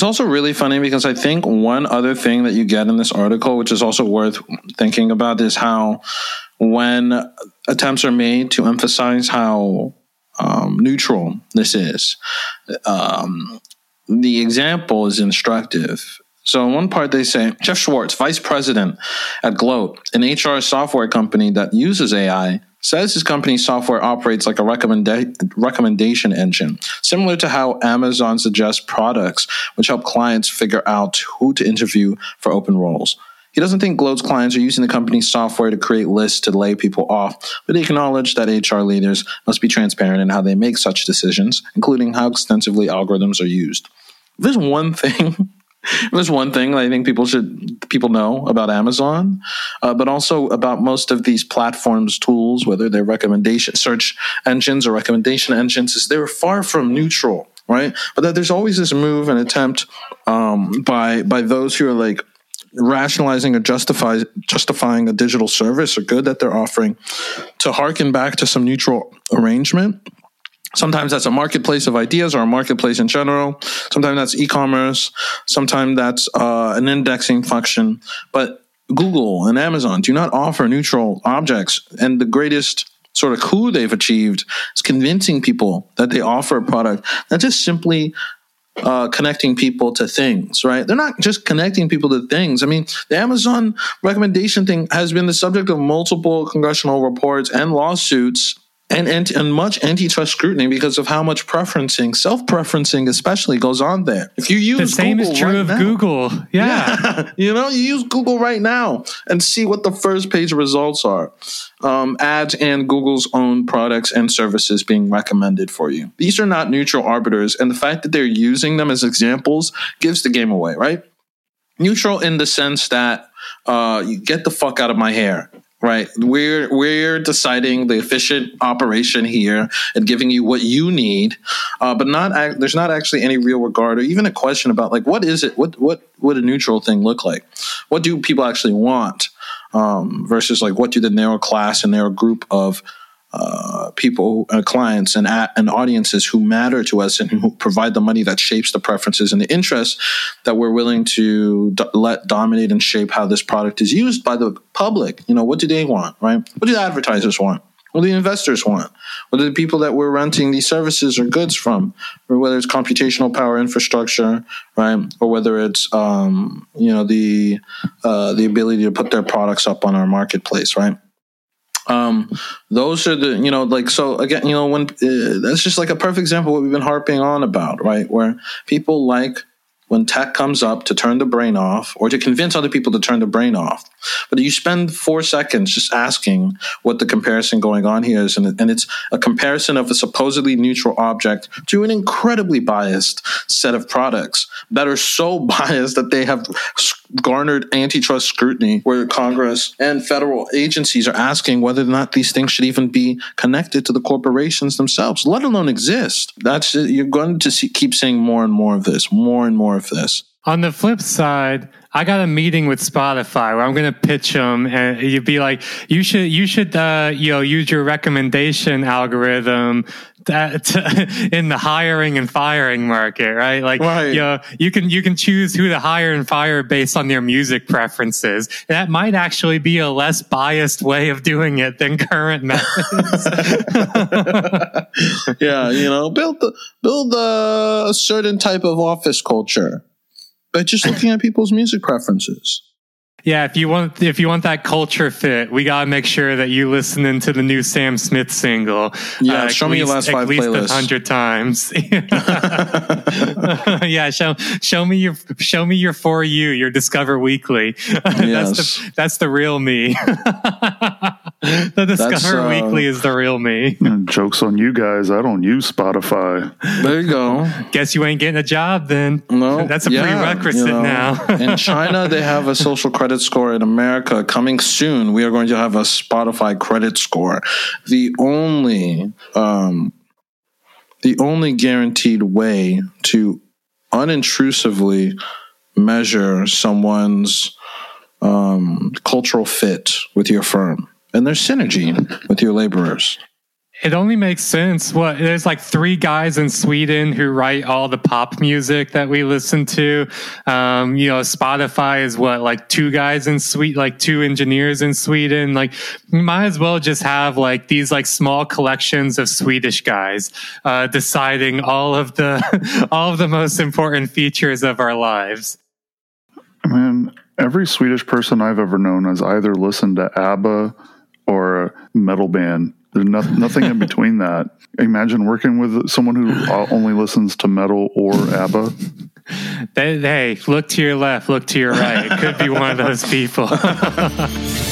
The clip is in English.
It's also really funny because I think one other thing that you get in this article, which is also worth thinking about, is how when attempts are made to emphasize how um, neutral this is, um, the example is instructive. So, in one part, they say Jeff Schwartz, vice president at Gloat, an HR software company that uses AI, says his company's software operates like a recommenda- recommendation engine, similar to how Amazon suggests products, which help clients figure out who to interview for open roles. He doesn't think Gloat's clients are using the company's software to create lists to lay people off, but he acknowledged that HR leaders must be transparent in how they make such decisions, including how extensively algorithms are used. There's one thing There's one thing I think people should people know about Amazon, uh, but also about most of these platforms tools, whether they're recommendation search engines or recommendation engines, is they're far from neutral, right? But that there's always this move and attempt um, by by those who are like rationalizing or justify, justifying a digital service or good that they're offering to harken back to some neutral arrangement. Sometimes that's a marketplace of ideas or a marketplace in general. Sometimes that's e-commerce. Sometimes that's uh, an indexing function. But Google and Amazon do not offer neutral objects. And the greatest sort of coup they've achieved is convincing people that they offer a product that just simply uh, connecting people to things, right? They're not just connecting people to things. I mean, the Amazon recommendation thing has been the subject of multiple congressional reports and lawsuits and, and, and much antitrust scrutiny because of how much preferencing, self preferencing especially, goes on there. If you use the same Google is true right of now, Google. Yeah. yeah. you know, you use Google right now and see what the first page results are. Um, ads and Google's own products and services being recommended for you. These are not neutral arbiters, and the fact that they're using them as examples gives the game away, right? Neutral in the sense that uh, you get the fuck out of my hair. Right. We're we're deciding the efficient operation here and giving you what you need, uh, but not there's not actually any real regard or even a question about like what is it what what would a neutral thing look like? What do people actually want um, versus like what do the narrow class and narrow group of uh, people, uh, clients, and and audiences who matter to us and who provide the money that shapes the preferences and the interests that we're willing to do- let dominate and shape how this product is used by the public. You know, what do they want, right? What do the advertisers want? What do the investors want? What do the people that we're renting these services or goods from, or whether it's computational power infrastructure, right, or whether it's um, you know the uh, the ability to put their products up on our marketplace, right? Um those are the you know like so again you know when uh, that's just like a perfect example what we've been harping on about right? Where people like when tech comes up to turn the brain off or to convince other people to turn the brain off. But you spend four seconds just asking what the comparison going on here is and, and it's a comparison of a supposedly neutral object to an incredibly biased set of products that are so biased that they have garnered antitrust scrutiny where Congress and federal agencies are asking whether or not these things should even be connected to the corporations themselves, let alone exist. That's you're going to see, keep seeing more and more of this, more and more of this. On the flip side, I got a meeting with Spotify where I'm going to pitch them, and you'd be like, "You should, you should, uh, you know, use your recommendation algorithm to, in the hiring and firing market, right? Like, Right. you know, you can you can choose who to hire and fire based on their music preferences. That might actually be a less biased way of doing it than current methods. yeah, you know, build the, build a, a certain type of office culture by just looking at people's music preferences. Yeah, if you want if you want that culture fit, we gotta make sure that you listening to the new Sam Smith single. Yeah, at show me your last five at least playlists. hundred times. yeah, show show me your show me your for you your Discover Weekly. that's Yes. the that's the real me. the Discover uh, Weekly is the real me. Jokes on you guys. I don't use Spotify. There you go. Guess you ain't getting a job then. No, that's a yeah, prerequisite you know. now. in China, they have a social credit score. In America, coming soon, we are going to have a Spotify credit score. The only, um, the only guaranteed way to unintrusively measure someone's um, cultural fit with your firm and their synergy with your laborers. It only makes sense. What there's like three guys in Sweden who write all the pop music that we listen to. Um, you know, Spotify is what like two guys in Sweden, like two engineers in Sweden. Like, might as well just have like these like small collections of Swedish guys uh, deciding all of the all of the most important features of our lives. Man, every Swedish person I've ever known has either listened to ABBA or a metal band. There's no, nothing in between that. Imagine working with someone who only listens to metal or ABBA. Hey, look to your left, look to your right. It could be one of those people.